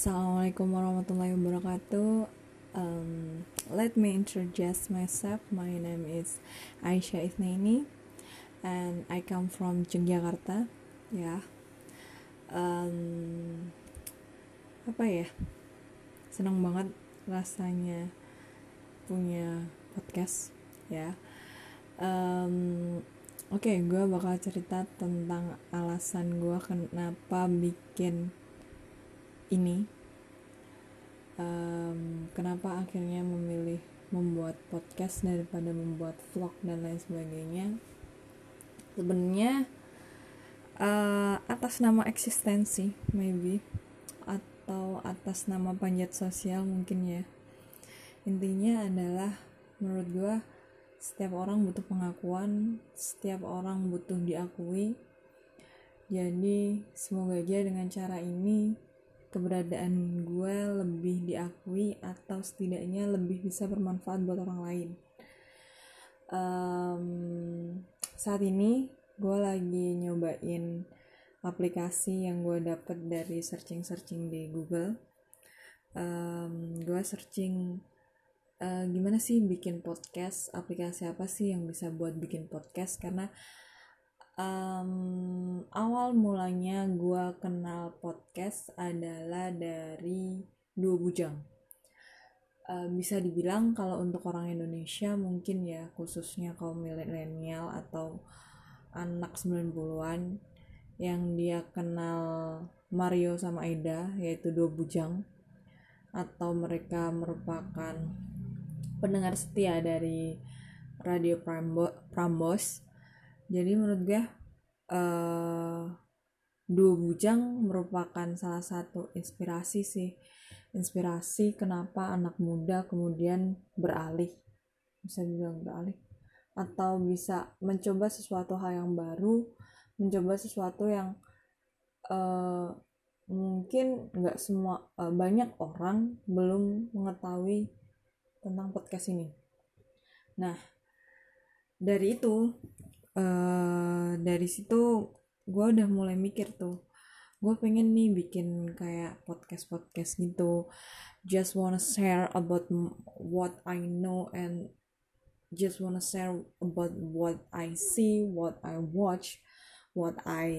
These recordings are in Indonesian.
Assalamualaikum warahmatullahi wabarakatuh. Um, let me introduce myself. My name is Aisyah Isnaini, and I come from Yogyakarta. Ya, yeah. um, apa ya? Senang banget rasanya punya podcast. Ya, yeah. um, oke, okay, gue bakal cerita tentang alasan gue kenapa bikin ini. Um, kenapa akhirnya memilih membuat podcast daripada membuat vlog dan lain sebagainya? Sebenarnya uh, atas nama eksistensi maybe atau atas nama panjat sosial mungkin ya. Intinya adalah menurut gue setiap orang butuh pengakuan setiap orang butuh diakui. Jadi semoga aja dengan cara ini keberadaan gue lebih diakui atau setidaknya lebih bisa bermanfaat buat orang lain. Um, saat ini gue lagi nyobain aplikasi yang gue dapet dari searching searching di Google. Um, gue searching uh, gimana sih bikin podcast aplikasi apa sih yang bisa buat bikin podcast? Karena um, awal mulanya gue kenal podcast adalah dari dua bujang. Uh, bisa dibilang kalau untuk orang Indonesia mungkin ya khususnya kaum milenial atau anak 90-an yang dia kenal Mario sama Aida yaitu dua bujang atau mereka merupakan pendengar setia dari Radio Prambos jadi menurut gue uh, dua bujang merupakan salah satu inspirasi sih. Inspirasi kenapa anak muda kemudian beralih. Bisa dibilang beralih. Atau bisa mencoba sesuatu hal yang baru mencoba sesuatu yang uh, mungkin nggak semua uh, banyak orang belum mengetahui tentang podcast ini. Nah dari itu uh, dari situ gue udah mulai mikir tuh gue pengen nih bikin kayak podcast podcast gitu. Just wanna share about what I know and just wanna share about what I see what I watch what I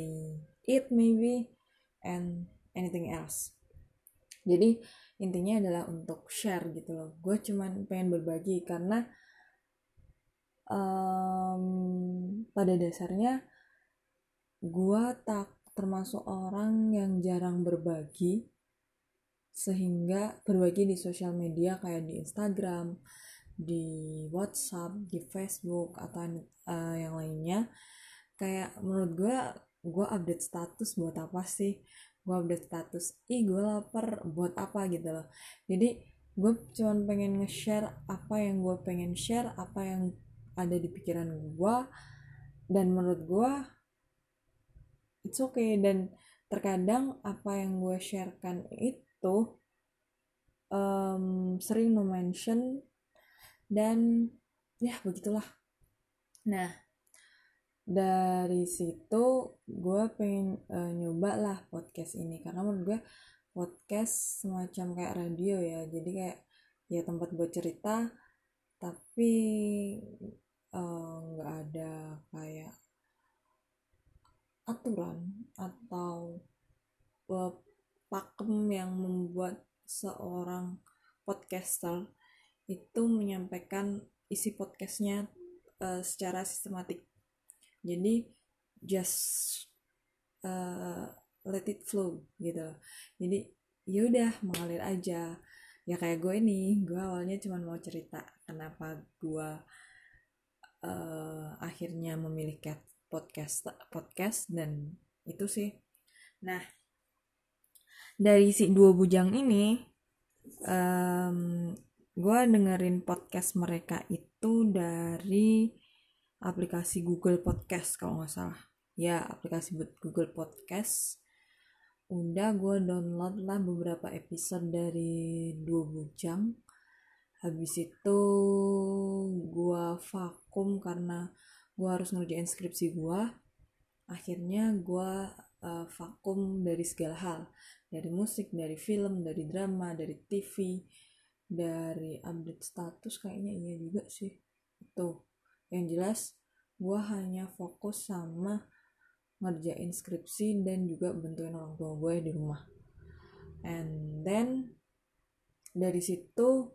eat maybe and anything else. Jadi intinya adalah untuk share gitu loh. Gue cuman pengen berbagi karena um, pada dasarnya gue tak termasuk orang yang jarang berbagi sehingga berbagi di sosial media kayak di Instagram, di WhatsApp, di Facebook atau uh, yang lainnya. Kayak menurut gue gue update status buat apa sih? Gue update status ih gue lapar buat apa? gitu loh. Jadi gue cuman pengen nge-share apa yang gue pengen share apa yang ada di pikiran gue dan menurut gue it's okay. Dan terkadang apa yang gue sharekan itu um, sering mention dan ya begitulah. Nah dari situ gue pengen uh, nyoba lah podcast ini. Karena menurut gue podcast semacam kayak radio ya. Jadi kayak ya tempat buat cerita tapi eh, nggak uh, ada kayak aturan atau uh, pakem yang membuat seorang podcaster itu menyampaikan isi podcastnya uh, secara sistematik. Jadi just uh, let it flow gitu jadi yaudah mengalir aja. Ya kayak gue ini gue awalnya cuma mau cerita kenapa gue uh, akhirnya memilih podcast podcast dan itu sih. Nah dari si dua bujang ini um, gue dengerin podcast mereka itu dari aplikasi Google Podcast kalau nggak salah. Ya aplikasi Google Podcast. Udah gue download lah beberapa episode dari dua bujang habis itu gue vakum karena gue harus ngerjain skripsi gue akhirnya gue uh, vakum dari segala hal. Dari musik dari film dari drama dari TV dari update status kayaknya iya juga sih. Itu. Yang jelas gue hanya fokus sama ngerjain skripsi dan juga bentuin orang tua gue di rumah. And then dari situ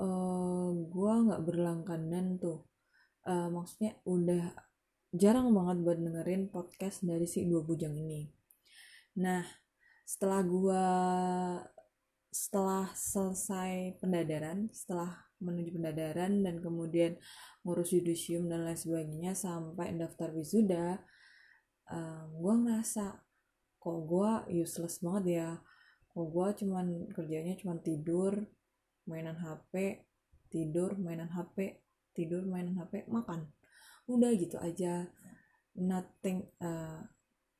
eh, gue nggak berlangganan tuh. Uh, maksudnya udah jarang banget buat dengerin podcast dari si dua bujang ini. Nah setelah gue setelah selesai pendadaran setelah menuju pendadaran dan kemudian ngurus yudisium dan lain sebagainya sampai daftar wisuda uh, eh, gue ngerasa kok gue useless banget ya. Kok gue cuman kerjanya cuman tidur mainan HP tidur mainan HP tidur mainan HP makan. Udah gitu aja. Nothing uh,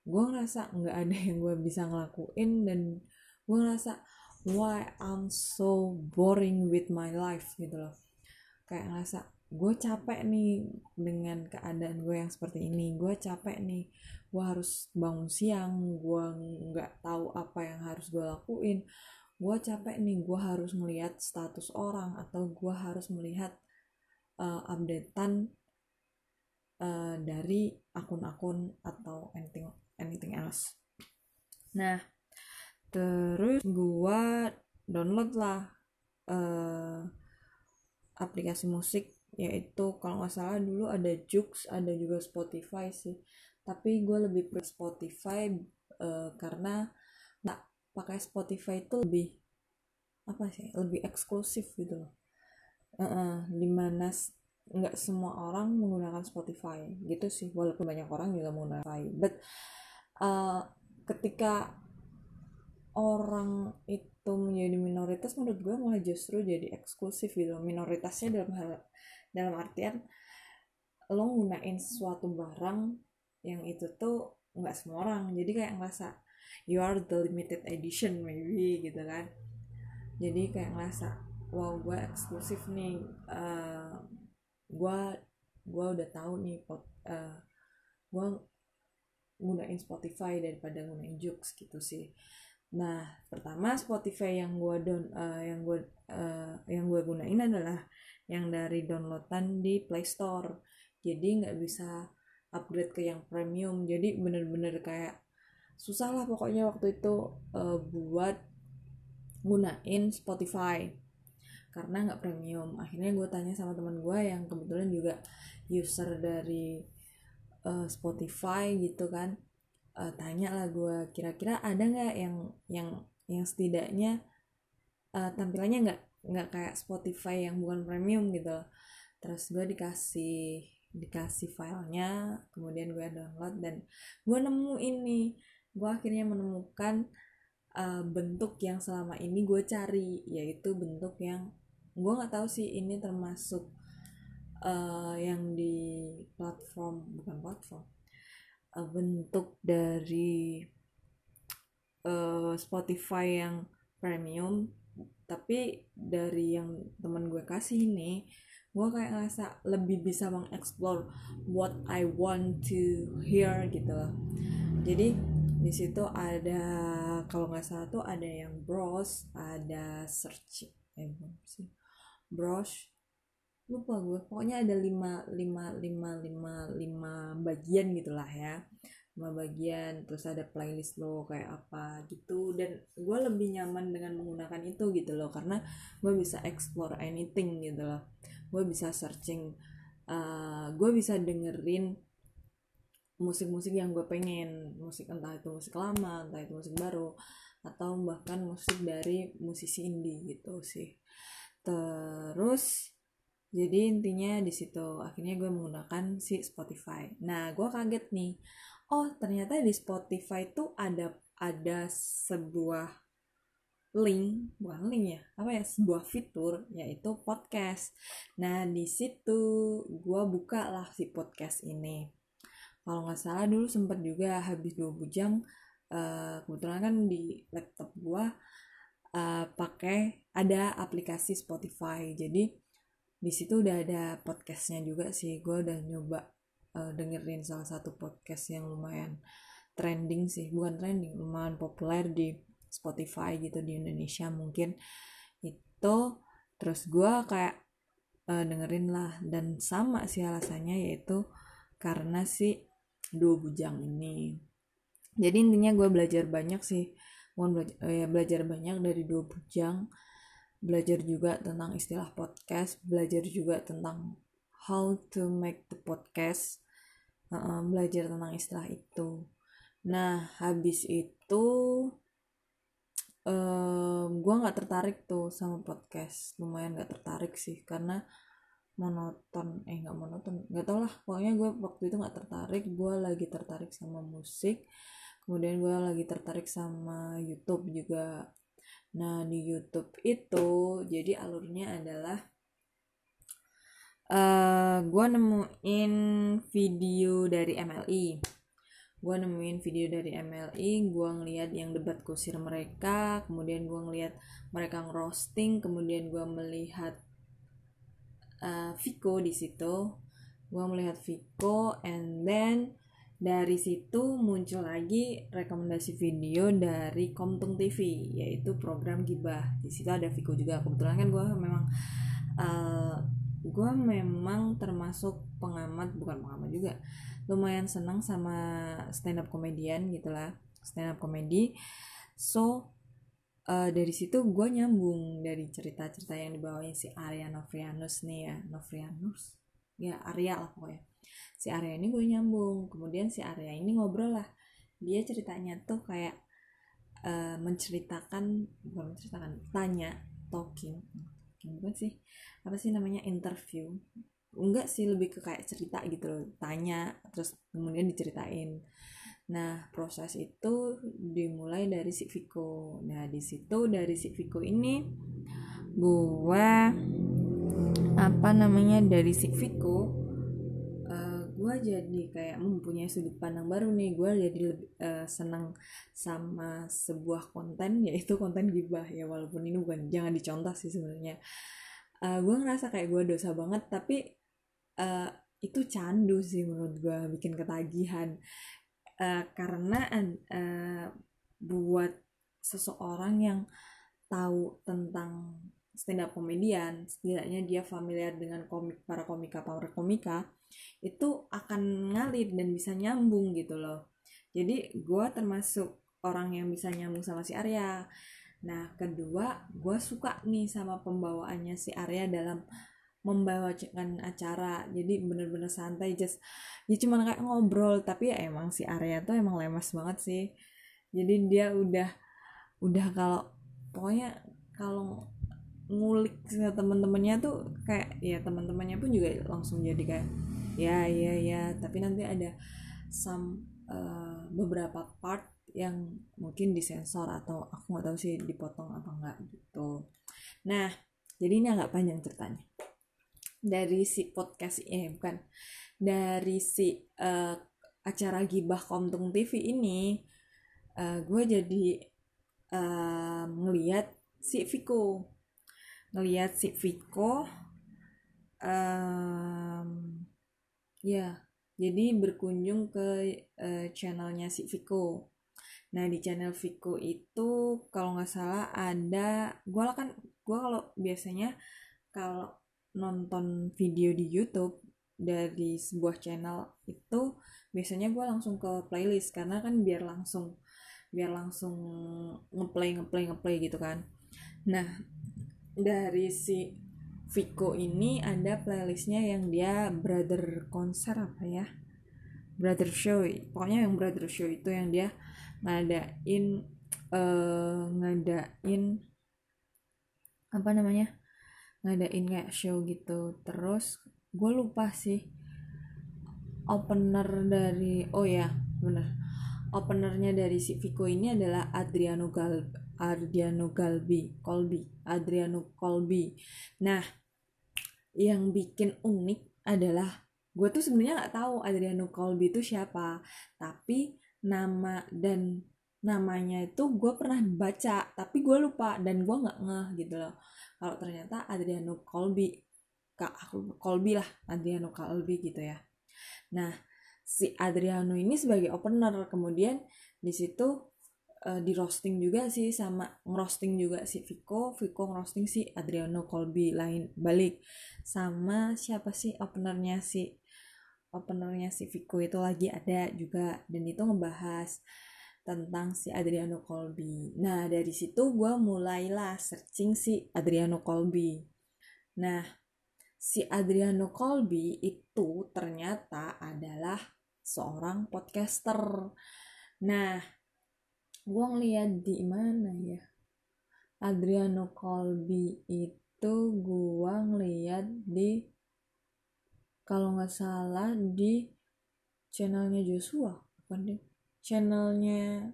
gue ngerasa nggak ada yang gue bisa ngelakuin dan gue ngerasa why I'm so boring with my life gitu loh. Kayak ngerasa gue capek nih dengan keadaan gue yang seperti ini. Gue capek nih. Gue harus bangun siang. Gue nggak tahu apa yang harus gue lakuin gue capek nih gue harus melihat status orang atau gue harus melihat uh, updatean uh, dari akun-akun atau anything anything else. Nah terus gue download lah uh, aplikasi musik yaitu kalau nggak salah dulu ada Jux ada juga Spotify sih. Tapi gue lebih pre Spotify uh, karena pakai Spotify itu lebih apa sih lebih eksklusif gitu loh. Uh -uh, di mana nggak semua orang menggunakan Spotify. Gitu sih walaupun banyak orang juga menggunakan Spotify. But uh, ketika orang itu menjadi minoritas menurut gue malah justru jadi eksklusif gitu minoritasnya dalam hal dalam artian lo gunain suatu barang yang itu tuh nggak semua orang. Jadi kayak ngerasa you are the limited edition maybe gitu kan. Jadi kayak ngerasa wow gue eksklusif nih uh, gue gue udah tahu nih pot uh, eh, gue gunain Spotify daripada gunain Jux gitu sih. Nah pertama Spotify yang gue don uh, yang gue uh, yang gue gunain adalah yang dari downloadan di Play Store. Jadi nggak bisa upgrade ke yang premium. Jadi bener-bener kayak susah lah pokoknya waktu itu uh, buat gunain Spotify. Karena nggak premium. Akhirnya gue tanya sama teman gue yang kebetulan juga user dari uh, Spotify gitu kan. Uh, tanya lah gue kira-kira ada nggak yang yang yang setidaknya uh, tampilannya nggak nggak kayak Spotify yang bukan premium gitu? Terus gue dikasih dikasih filenya kemudian gue download dan gue nemu ini gue akhirnya menemukan uh, bentuk yang selama ini gue cari yaitu bentuk yang gue nggak tahu sih ini termasuk uh, yang di platform bukan platform uh, bentuk dari uh, Spotify yang premium tapi dari yang teman gue kasih ini gue kayak ngerasa lebih bisa mengeksplor what I want to hear gitu loh. Jadi di situ ada kalau nggak salah tuh ada yang browse ada search eh sih brush lupa gue pokoknya ada lima lima lima lima lima bagian gitulah ya. Lima bagian terus ada playlist lo kayak apa gitu. Dan gue lebih nyaman dengan menggunakan itu gitu loh karena gue bisa explore anything gitu loh. Gue bisa searching uh, gue bisa dengerin musik-musik yang gue pengen. Musik entah itu musik lama entah itu musik baru atau bahkan musik dari musisi indie gitu sih. Terus jadi intinya di situ akhirnya gue menggunakan si Spotify. Nah gue kaget nih. Oh ternyata di Spotify tuh ada ada sebuah link bukan link ya apa ya sebuah fitur yaitu podcast. Nah di situ gue buka lah si podcast ini kalau nggak salah dulu sempat juga habis dua bujang uh, kebetulan kan di laptop gue uh, pakai ada aplikasi Spotify. Jadi di situ udah ada podcastnya juga sih. Gue udah nyoba uh, dengerin salah satu podcast yang lumayan trending sih. Bukan trending lumayan populer di Spotify gitu di Indonesia mungkin. Itu terus gue kayak uh, dengerin lah. Dan sama sih alasannya yaitu karena si dua bujang ini. Jadi intinya gue belajar banyak sih. Gue belajar, ya, belajar banyak dari dua bujang. Belajar juga tentang istilah podcast. Belajar juga tentang how to make the podcast. Uh, belajar tentang istilah itu. Nah habis itu uh, gue nggak tertarik tuh sama podcast. Lumayan nggak tertarik sih karena monoton eh nggak monoton nggak tau lah. Pokoknya gue waktu itu nggak tertarik gue lagi tertarik sama musik. Kemudian gue lagi tertarik sama YouTube juga. Nah, di YouTube itu jadi alurnya adalah uh, eh, gue nemuin video dari MLI. Gue nemuin video dari MLI, gue ngeliat yang debat kusir mereka, kemudian gue ngeliat mereka ngerosting, kemudian gue melihat uh, Viko di situ. Gue melihat Viko, and then dari situ muncul lagi rekomendasi video dari Komtung TV yaitu program gibah. Di situ ada Viko juga. Kebetulan kan gue memang uh, eh, gue memang termasuk pengamat bukan pengamat juga lumayan senang sama stand up komedian gitulah stand up komedi so uh, dari situ gue nyambung dari cerita-cerita yang dibawain si Arya Novrianus nih ya. Novrianus? Ya Arya lah pokoknya. Si Arya ini gue nyambung. Kemudian si Arya ini ngobrol lah. Dia ceritanya tuh kayak uh, menceritakan bukan menceritakan tanya talking bukan sih? Apa sih namanya? Interview. Enggak sih lebih ke kayak cerita gitu loh. Tanya terus kemudian diceritain nah proses itu dimulai dari si Viko. Nah di situ dari si Viko ini gua apa namanya dari si Viko gue jadi kayak mempunyai sudut pandang baru nih. Gue jadi lebih uh, senang sama sebuah konten yaitu konten gibah. Ya walaupun ini bukan jangan dicontoh sih sebenarnya. Uh, gue ngerasa kayak gue dosa banget tapi uh, itu candu sih menurut gue bikin ketagihan uh, karena uh, buat seseorang yang tahu tentang stand up komedian setidaknya dia familiar dengan komik para komika para komika itu akan ngalir dan bisa nyambung gitu loh. Jadi gue termasuk orang yang bisa nyambung sama si Arya. Nah kedua gue suka nih sama pembawaannya si Arya dalam membawakan acara. Jadi bener-bener santai just ya cuman kayak ngobrol. Tapi ya emang si Arya tuh emang lemas banget sih. Jadi dia udah udah kalau pokoknya kalau ngulik sama teman-temannya tuh kayak ya teman-temannya pun juga langsung jadi kayak ya ya ya. Tapi nanti ada some uh, beberapa part yang mungkin disensor atau aku nggak tahu sih dipotong apa enggak gitu. Nah jadi ini agak panjang ceritanya dari si podcast eh bukan dari si uh, acara gibah Komtung TV ini uh, gue jadi uh, ngeliat si Viko ngeliat si Viko um, Ya, jadi berkunjung ke uh, channelnya si Viko. Nah di channel Viko itu kalau nggak salah ada, gue kan gue kalau biasanya kalau nonton video di YouTube dari sebuah channel itu biasanya gue langsung ke playlist karena kan biar langsung biar langsung ngeplay ngeplay ngeplay gitu kan. Nah dari si Viko ini ada playlistnya yang dia brother konser apa ya brother show pokoknya yang brother show itu yang dia ngadain uh, ngadain apa namanya ngadain kayak show gitu. Terus gue lupa sih opener dari oh ya bener. Openernya dari si Viko ini adalah Adriano Gal Adriano Galbi Colby Adriano Colby nah yang bikin unik adalah gue tuh sebenarnya nggak tahu Adriano Colby itu siapa tapi nama dan namanya itu gue pernah baca tapi gue lupa dan gue nggak ngeh gitu loh kalau ternyata Adriano Colby kak aku Colby lah Adriano Colby gitu ya. Nah si Adriano ini sebagai opener kemudian di situ uh, di roasting juga sih sama ngerosting juga si Vico Vico ngerosting si Adriano Colby lain balik. Sama siapa sih openernya si openernya si Vico itu lagi ada juga dan itu ngebahas tentang si Adriano Colby. Nah dari situ gue mulailah searching si Adriano Colby. Nah si Adriano Colby itu ternyata adalah seorang podcaster. Nah gue ngeliat di mana ya Adriano Colby itu gue ngeliat di kalau nggak salah di channelnya Joshua bukan deh channelnya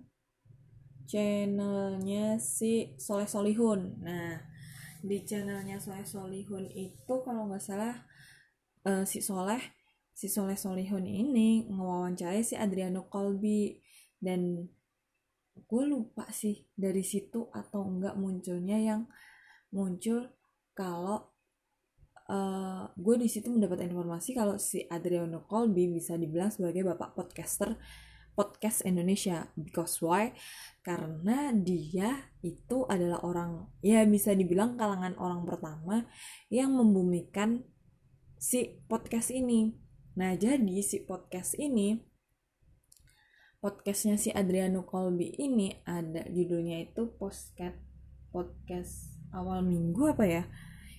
channelnya si Soleh Solihun. Nah di channelnya Soleh Solihun itu kalau nggak salah uh, si Soleh si Soleh Solihun ini ngewawancarai si Adriano Colby. Dan gue lupa sih dari situ atau enggak munculnya yang muncul kalau uh, gue di situ mendapat informasi kalau si Adriano Colby bisa dibilang sebagai bapak podcaster podcast Indonesia. Because why? Karena dia itu adalah orang ya bisa dibilang kalangan orang pertama yang membumikan si podcast ini. Nah jadi si podcast ini podcastnya si Adriano Colby ini ada judulnya itu podcast podcast awal minggu apa ya?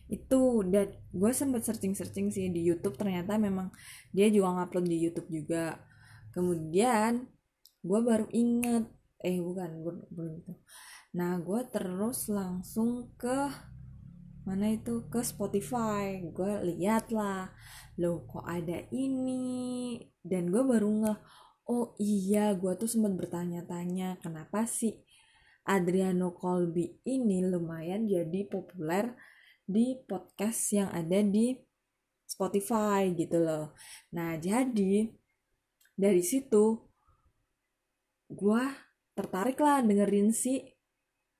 Itu dan gue sempet searching searching sih di YouTube. Ternyata memang dia juga ngupload di YouTube juga. Kemudian gue baru inget eh bukan belum itu nah gue terus langsung ke mana itu? Ke Spotify. Gue lihat lah loh kok ada ini? Dan gue baru nggak oh iya gue tuh sempat bertanya-tanya kenapa sih Adriano Colby ini lumayan jadi populer di podcast yang ada di Spotify gitu loh. Nah jadi dari situ gue tertarik lah dengerin si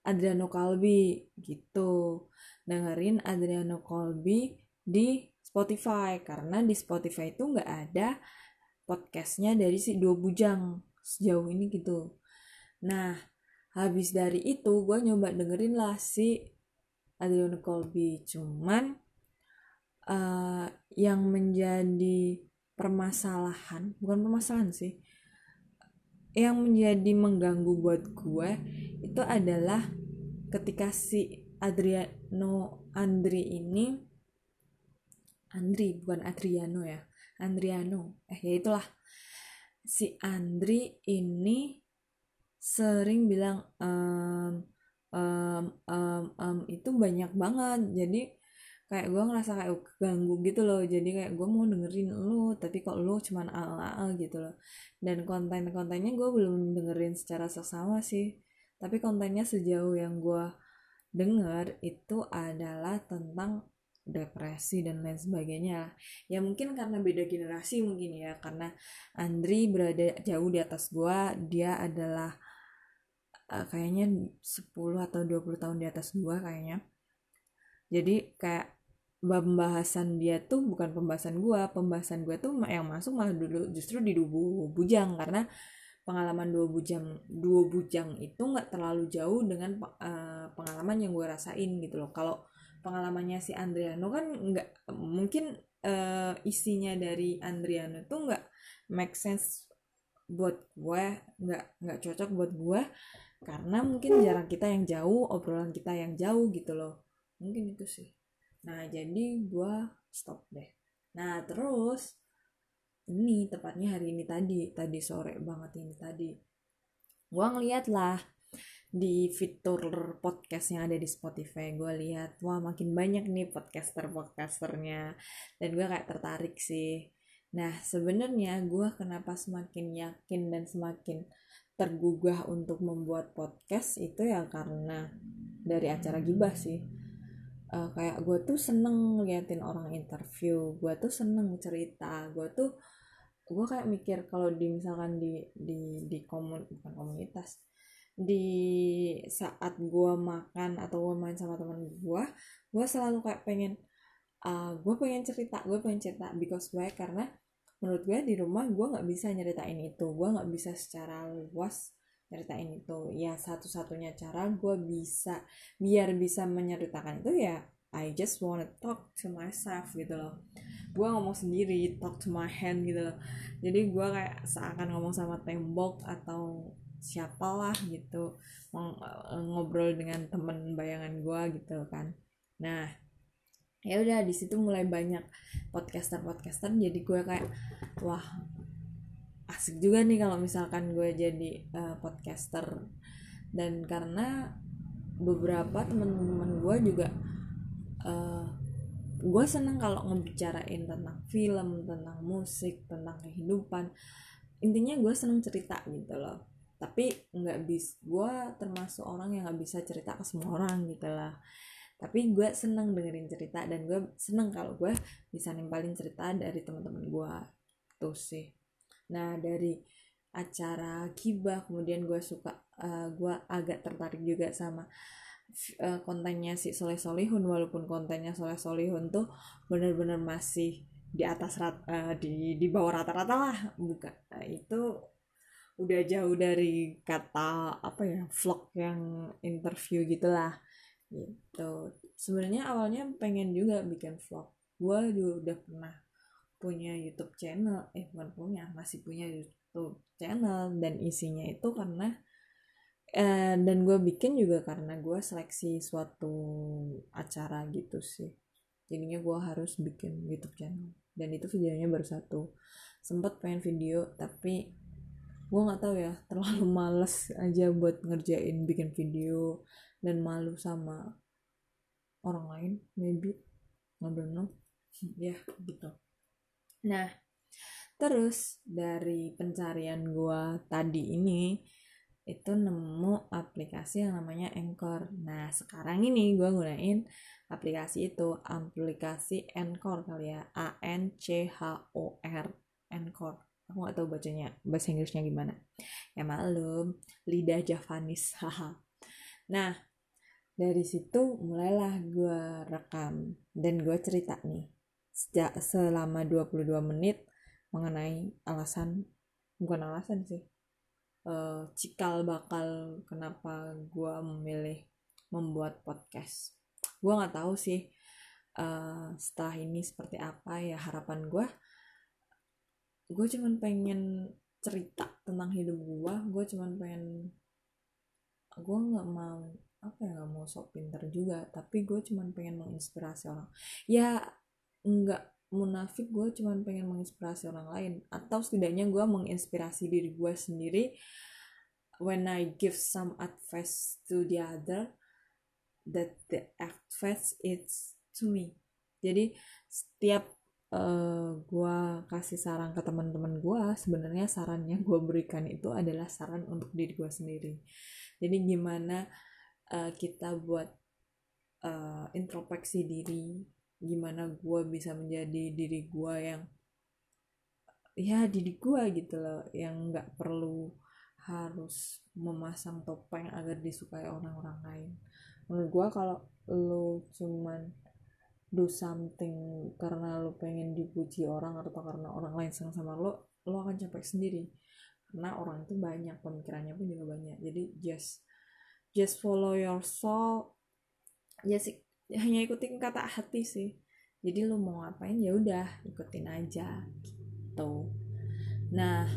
Adriano Colby gitu. Dengerin Adriano Colby di Spotify karena di Spotify itu nggak ada podcastnya dari si dua bujang sejauh ini gitu. Nah habis dari itu gue nyoba dengerin lah si Adriano Colby. Cuman uh, yang menjadi permasalahan bukan permasalahan sih yang menjadi mengganggu buat gue itu adalah ketika si Adriano Andri ini Andri bukan Adriano ya Andriano. Eh ya itulah. Si Andri ini sering bilang um, um, um, um, itu banyak banget. Jadi kayak gue ngerasa kayak ganggu gitu loh. Jadi kayak gue mau dengerin lu tapi kok lu cuman ala gitu loh. Dan konten-kontennya gue belum dengerin secara seksama sih. Tapi kontennya sejauh yang gue denger itu adalah tentang depresi dan lain sebagainya. Ya mungkin karena beda generasi mungkin ya. Karena Andri berada jauh di atas gue dia adalah uh, kayaknya 10 atau 20 tahun di atas gue kayaknya. Jadi kayak pembahasan dia tuh bukan pembahasan gue pembahasan gue tuh yang masuk malah dulu justru di dua bujang. Karena pengalaman dua bujang dua bujang itu nggak terlalu jauh dengan uh, pengalaman yang gue rasain gitu loh. Kalau pengalamannya si Andriano kan nggak mungkin uh, isinya dari Andriano tuh nggak make sense buat gue nggak nggak cocok buat gue karena mungkin jarak kita yang jauh obrolan kita yang jauh gitu loh. Mungkin itu sih nah jadi gue stop deh. Nah terus ini tepatnya hari ini tadi tadi sore banget ini tadi. Gue ngeliat lah di fitur podcast yang ada di Spotify. Gue lihat wah makin banyak nih podcaster podcasternya dan gue kayak tertarik sih. Nah sebenarnya gue kenapa semakin yakin dan semakin tergugah untuk membuat podcast itu ya karena dari acara gibah sih uh, kayak gue tuh seneng ngeliatin orang interview gue tuh seneng cerita gue tuh gue kayak mikir kalau di misalkan di di di komun bukan komunitas di saat gue makan atau gue main sama teman gue gue selalu kayak pengen uh, gue pengen cerita gue pengen cerita because gue karena menurut gue di rumah gue nggak bisa nyeritain itu gue nggak bisa secara luas nyeritain itu. Ya satu-satunya cara gue bisa biar bisa menceritakan itu ya I just wanna talk to myself gitu loh. Gue ngomong sendiri talk to my hand gitu loh. Jadi gue kayak seakan ngomong sama tembok atau siapalah gitu ngobrol dengan temen bayangan gue gitu kan. Nah ya udah di situ mulai banyak podcaster podcaster jadi gue kayak wah asik juga nih kalau misalkan gue jadi uh, podcaster. Dan karena beberapa teman-teman gue juga uh, gue seneng kalau ngebicarain tentang film tentang musik tentang kehidupan. Intinya gue seneng cerita gitu loh. Tapi nggak bis gue termasuk orang yang nggak bisa cerita ke semua orang gitu lah. Tapi gue seneng dengerin cerita dan gue seneng kalau gue bisa nimpalin cerita dari teman-teman gue. Tuh sih nah dari acara kibah kemudian gue suka uh, gue agak tertarik juga sama uh, kontennya si Soleh Solihun. Walaupun kontennya Soleh Solihun tuh bener-bener masih di atas rat uh, di di bawah rata-rata lah. Bukan nah, itu udah jauh dari kata apa ya vlog yang interview gitulah gitu. Sebenarnya awalnya pengen juga bikin vlog. Gue juga udah pernah punya YouTube channel eh bukan punya masih punya YouTube channel dan isinya itu karena eh, dan gue bikin juga karena gue seleksi suatu acara gitu sih. Jadinya gue harus bikin YouTube channel. Dan itu videonya baru satu. Sempet pengen video tapi gue nggak tahu ya terlalu males aja buat ngerjain bikin video dan malu sama orang lain maybe. Don't know. Ya gitu nah terus dari pencarian gua tadi ini itu nemu aplikasi yang namanya Anchor. Nah, sekarang ini gue gunain aplikasi itu, aplikasi Anchor kali ya, A N C H O R, Anchor. Aku gak tahu bacanya, bahasa Inggrisnya gimana. Ya malum, lidah Javanis, haha. Nah, dari situ mulailah gue rekam dan gue cerita nih sejak selama 22 menit mengenai alasan bukan alasan sih uh, cikal bakal kenapa gue memilih membuat podcast. Gue nggak tahu sih uh, setelah ini seperti apa ya harapan gue gue cuman pengen cerita tentang hidup gue gue cuman pengen gue nggak mau apa ya nggak mau sok pinter juga tapi gue cuman pengen menginspirasi orang. Ya nggak munafik gue cuman pengen menginspirasi orang lain. Atau setidaknya gue menginspirasi diri gue sendiri. When I give some advice to the other that the advice is to me. Jadi setiap uh, eh, gue kasih saran ke teman-teman gue sebenarnya saran yang gue berikan itu adalah saran untuk diri gue sendiri. Jadi gimana uh, kita buat uh, introspeksi diri gimana gue bisa menjadi diri gue yang ya diri gue gitu loh yang nggak perlu harus memasang topeng agar disukai orang-orang lain. Menurut gue kalau lo cuman do something karena lo pengen dipuji orang atau karena orang lain senang sama lo lo akan capek sendiri. Karena orang itu banyak pemikirannya pun juga banyak. Jadi just just follow your soul. Just ya hanya ikutin kata hati sih. Jadi lu mau ngapain ya udah ikutin aja gitu. Nah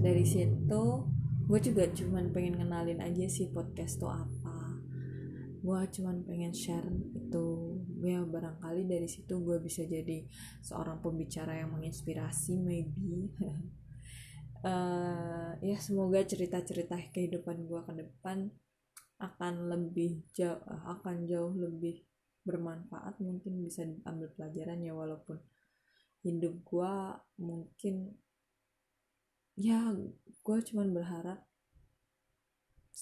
dari situ gue juga cuman pengen kenalin aja sih podcast tuh apa. Gue cuman pengen share itu. Ya barangkali dari situ gue bisa jadi seorang pembicara yang menginspirasi maybe. Uh, ya semoga cerita-cerita kehidupan gue ke depan akan lebih jauh akan jauh lebih bermanfaat mungkin bisa ambil pelajaran ya walaupun hidup gue mungkin ya gue cuman berharap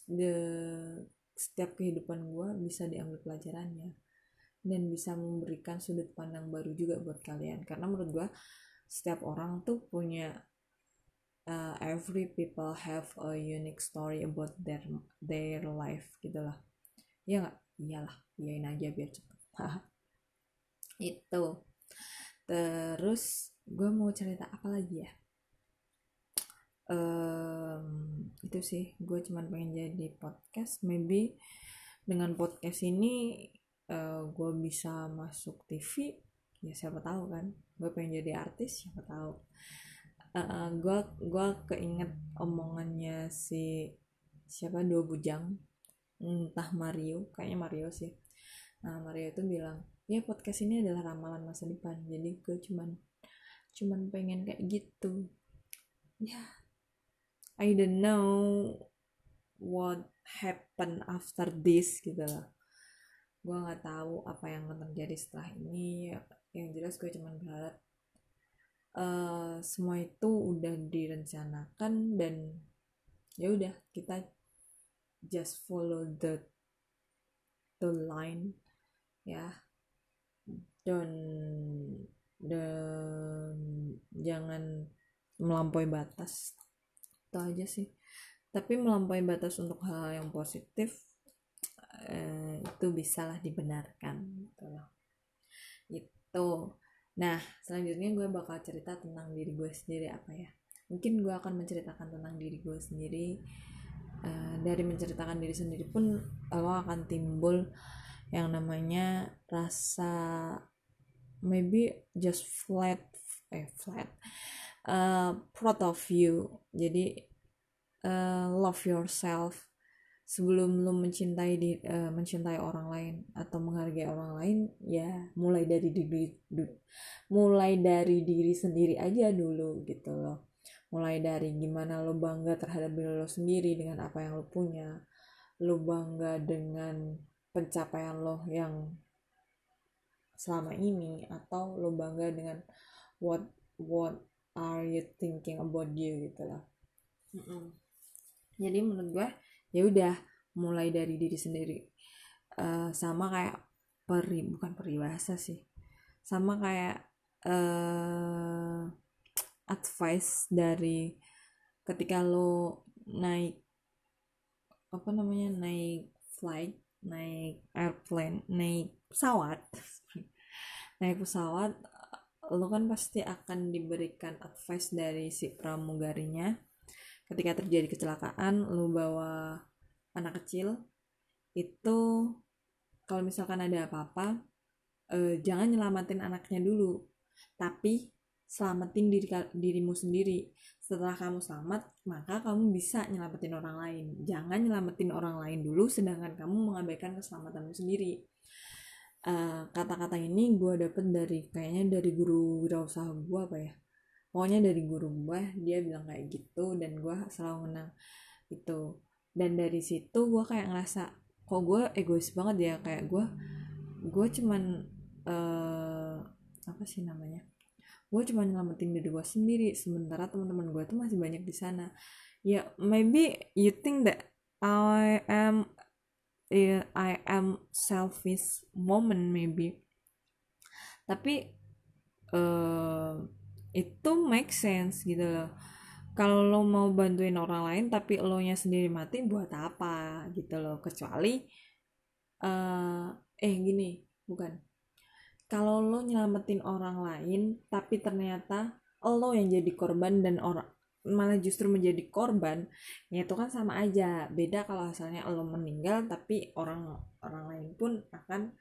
the, setiap kehidupan gue bisa diambil pelajarannya dan bisa memberikan sudut pandang baru juga buat kalian. Karena menurut gue setiap orang tuh punya uh, every people have a unique story about their their life gitu lah. Ya nggak? Iyalah iyain aja biar cepet itu terus gue mau cerita apa lagi ya? Um, itu sih. Gue cuman pengen jadi podcast. Maybe dengan podcast ini uh, gue bisa masuk TV ya siapa tahu kan. Gue pengen jadi artis siapa tahu. Uh, gue gue keinget omongannya si siapa? Dua bujang entah Mario. Kayaknya Mario sih nah Mario itu bilang ya podcast ini adalah ramalan masa depan. Jadi gue cuman cuman pengen kayak gitu. Ya yeah, I don't know what happen after this gitu loh. Gue nggak tahu apa yang akan terjadi setelah ini. Yang jelas gue cuman berharap uh, semua itu udah direncanakan dan ya udah kita just follow the the line ya. Dan dan jangan melampaui batas. Itu aja sih. Tapi melampaui batas untuk hal yang positif eh, itu bisalah dibenarkan gitu loh. Itu nah selanjutnya gue bakal cerita tentang diri gue sendiri apa ya. Mungkin gue akan menceritakan tentang diri gue sendiri. Uh, dari menceritakan diri sendiri pun lo akan timbul yang namanya rasa maybe just flat eh flat uh, proud of you. Jadi uh, love yourself sebelum lo mencintai di, uh, mencintai orang lain atau menghargai orang lain ya mulai dari diri du, mulai dari diri sendiri aja dulu gitu loh. Mulai dari gimana lo bangga terhadap diri lo sendiri dengan apa yang lo punya lo bangga dengan pencapaian lo yang selama ini atau lo bangga dengan what what are you thinking about you gitu loh mm -mm. jadi menurut gue ya udah mulai dari diri sendiri. Uh, sama kayak peri bukan peribahasa sih. Sama kayak uh, advice dari ketika lo naik apa namanya naik flight naik airplane naik pesawat. Naik pesawat lo kan pasti akan diberikan advice dari si pramugarinya. Ketika terjadi kecelakaan lo bawa anak kecil itu kalau misalkan ada apa-apa eh, jangan nyelamatin anaknya dulu tapi selamatin diri dirimu sendiri setelah kamu selamat maka kamu bisa nyelamatin orang lain. Jangan nyelamatin orang lain dulu sedangkan kamu mengabaikan keselamatanmu sendiri. Eh, kata-kata ini gue dapet dari kayaknya dari guru wirausaha gue apa ya? Pokoknya dari guru gue dia bilang kayak gitu dan gue selalu menang itu. Dan dari situ gue kayak ngerasa kok gue egois banget ya? Kayak gue gue cuman uh, apa sih namanya gue cuma nyelamatin diri gue sendiri sementara teman-teman gue tuh masih banyak di sana. Ya yeah, maybe you think that I am I am selfish moment maybe. Tapi uh, itu make sense gitu loh. Kalau lo mau bantuin orang lain tapi lo nya sendiri mati buat apa gitu loh? Kecuali uh, eh gini bukan kalau lo nyelamatin orang lain tapi ternyata lo yang jadi korban dan orang malah justru menjadi korban ya itu kan sama aja. Beda kalau asalnya lo meninggal tapi orang orang lain pun akan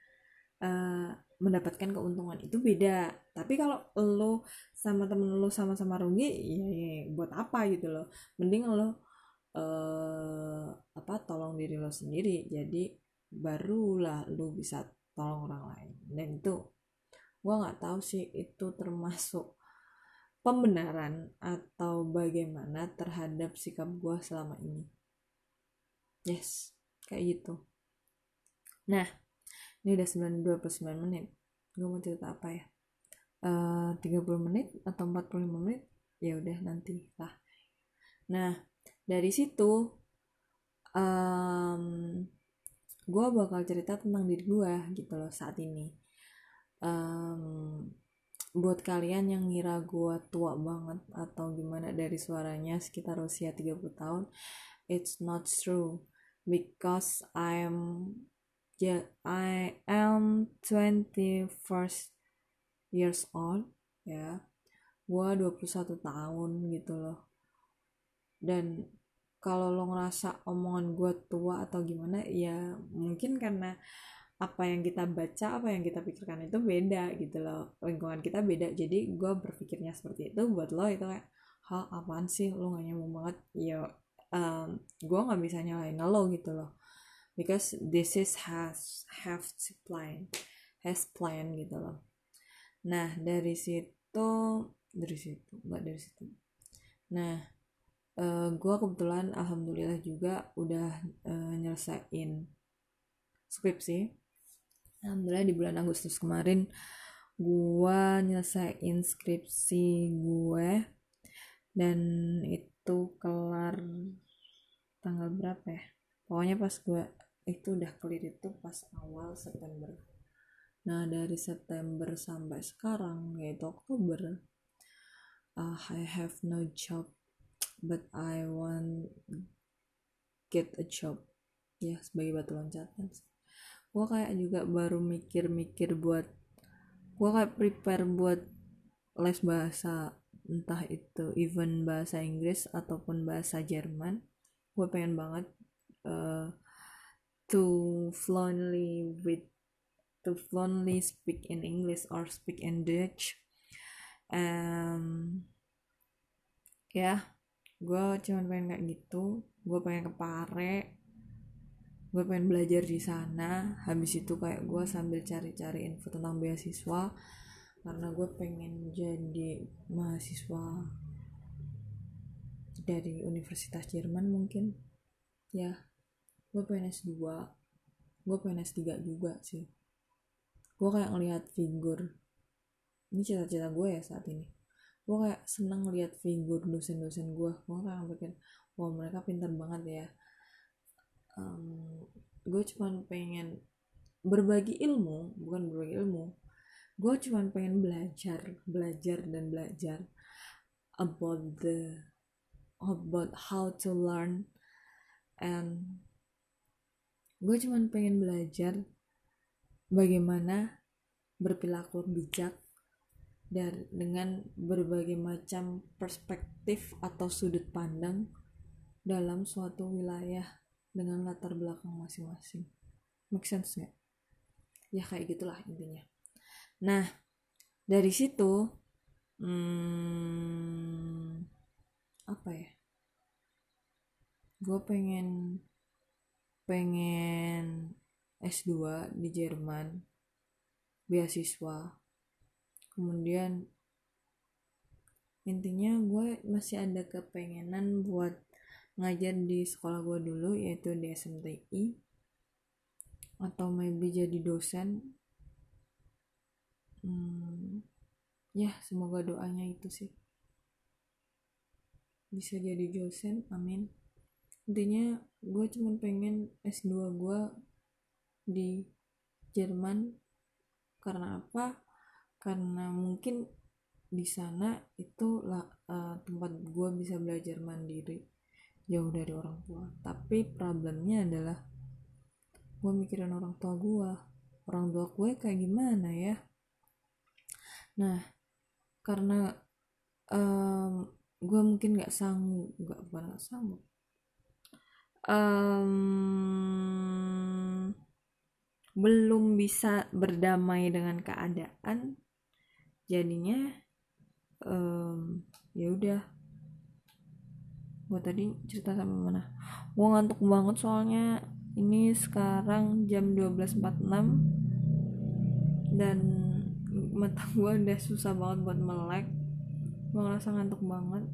uh, mendapatkan keuntungan. Itu beda. Tapi kalau lo sama temen lo sama-sama rugi ya, ya buat apa gitu loh. Mending lo uh, apa tolong diri lo sendiri. Jadi barulah lo bisa tolong orang lain. Dan itu gua nggak tahu sih itu termasuk pembenaran atau bagaimana terhadap sikap gue selama ini. Yes kayak gitu. Nah ini udah 29 menit. Gue mau cerita apa ya? Eh, uh, 30 menit atau 45 menit? Ya udah nanti lah nah dari situ um, gue bakal cerita tentang diri gue gitu loh saat ini um, buat kalian yang ngira gue tua banget atau gimana dari suaranya sekitar usia 30 tahun it's not true because I'm yeah I am 21st years old ya yeah. gue 21 tahun gitu loh dan kalau lo ngerasa omongan gue tua atau gimana ya mungkin karena apa yang kita baca apa yang kita pikirkan itu beda gitu loh. Lingkungan kita beda. Jadi gue berpikirnya seperti itu. Buat lo itu kayak hal apaan sih? Lo gak nyambung banget. Ya um, gue nggak bisa nyalain lo gitu loh. Because this is has have plan has plan gitu loh. Nah dari situ dari situ nggak dari situ. Nah uh, eh, gue kebetulan alhamdulillah juga udah uh, nyelesain skripsi alhamdulillah di bulan Agustus kemarin gue nyelesain skripsi gue dan itu kelar tanggal berapa ya? Pokoknya pas gue itu udah clear itu pas awal September. Nah dari September sampai sekarang yaitu Oktober uh, I have no job but I want get a job. Ya sebagai batu loncatan gue kayak juga baru mikir-mikir buat gue kayak prepare buat les bahasa entah itu even bahasa Inggris ataupun bahasa Jerman gue pengen banget uh, to fluently with to fluently speak in English or speak in Dutch. Um, ya yeah, gue cuman pengen kayak gitu gue pengen ke Pare gue pengen belajar di sana. Habis itu kayak gue sambil cari-cari info tentang beasiswa karena gue pengen jadi mahasiswa dari Universitas Jerman mungkin. Ya gue pengen S2 gue pengen S3 juga sih. Gue kayak ngelihat figur ini cita-cita gue ya saat ini. Gue kayak seneng ngeliat figur dosen-dosen gue. Gue kayak pikir wah mereka pintar banget ya um, gue cuman pengen berbagi ilmu bukan berbagi ilmu. Gue cuma pengen belajar belajar dan belajar about the about how to learn. And gue cuma pengen belajar bagaimana berperilaku bijak dan dengan berbagai macam perspektif atau sudut pandang dalam suatu wilayah dengan latar belakang masing-masing make sense nggak ya kayak gitulah intinya Nah, dari situ hmm, apa ya? Gue pengen pengen S2 di Jerman beasiswa. Kemudian intinya gue masih ada kepengenan buat ngajar di sekolah gue dulu yaitu di SMTI atau maybe jadi dosen. Hmm, ya semoga doanya itu sih. Bisa jadi dosen amin. Intinya gue cuman pengen S2 gue di Jerman. Karena apa? Karena mungkin di sana itu lah uh, tempat gue bisa belajar mandiri jauh dari orang tua. Tapi problemnya adalah gue mikirin orang tua gue orang tua gue kayak gimana ya? Nah karena um, gue mungkin nggak sanggup nggak bukan nggak sanggup. Um, belum bisa berdamai dengan keadaan. Jadinya um, ya udah gue tadi cerita sama mana gue ngantuk banget soalnya. Ini sekarang jam 12.46 dan mata gue udah susah banget buat melek. Gue ngerasa ngantuk banget.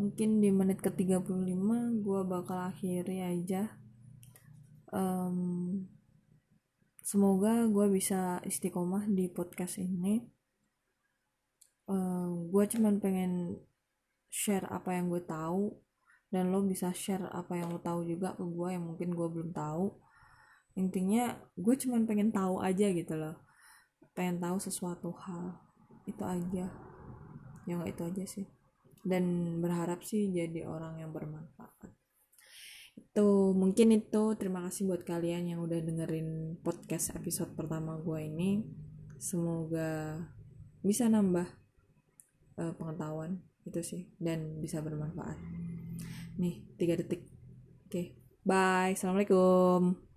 Mungkin di menit ke 35 gue bakal akhiri aja. Um, semoga gue bisa istiqomah di podcast ini. Uh, gue cuman pengen share apa yang gue tahu dan lo bisa share apa yang lo tahu juga ke gue yang mungkin gue belum tahu. Intinya gue cuman pengen tahu aja gitu loh. Pengen tahu sesuatu hal itu aja. Ya nggak itu aja sih. Dan berharap sih jadi orang yang bermanfaat. Itu mungkin itu. Terima kasih buat kalian yang udah dengerin podcast episode pertama gue ini. Semoga bisa nambah uh, pengetahuan itu sih. Dan bisa bermanfaat. Nih tiga detik. Oke. Okay. bye. Assalamualaikum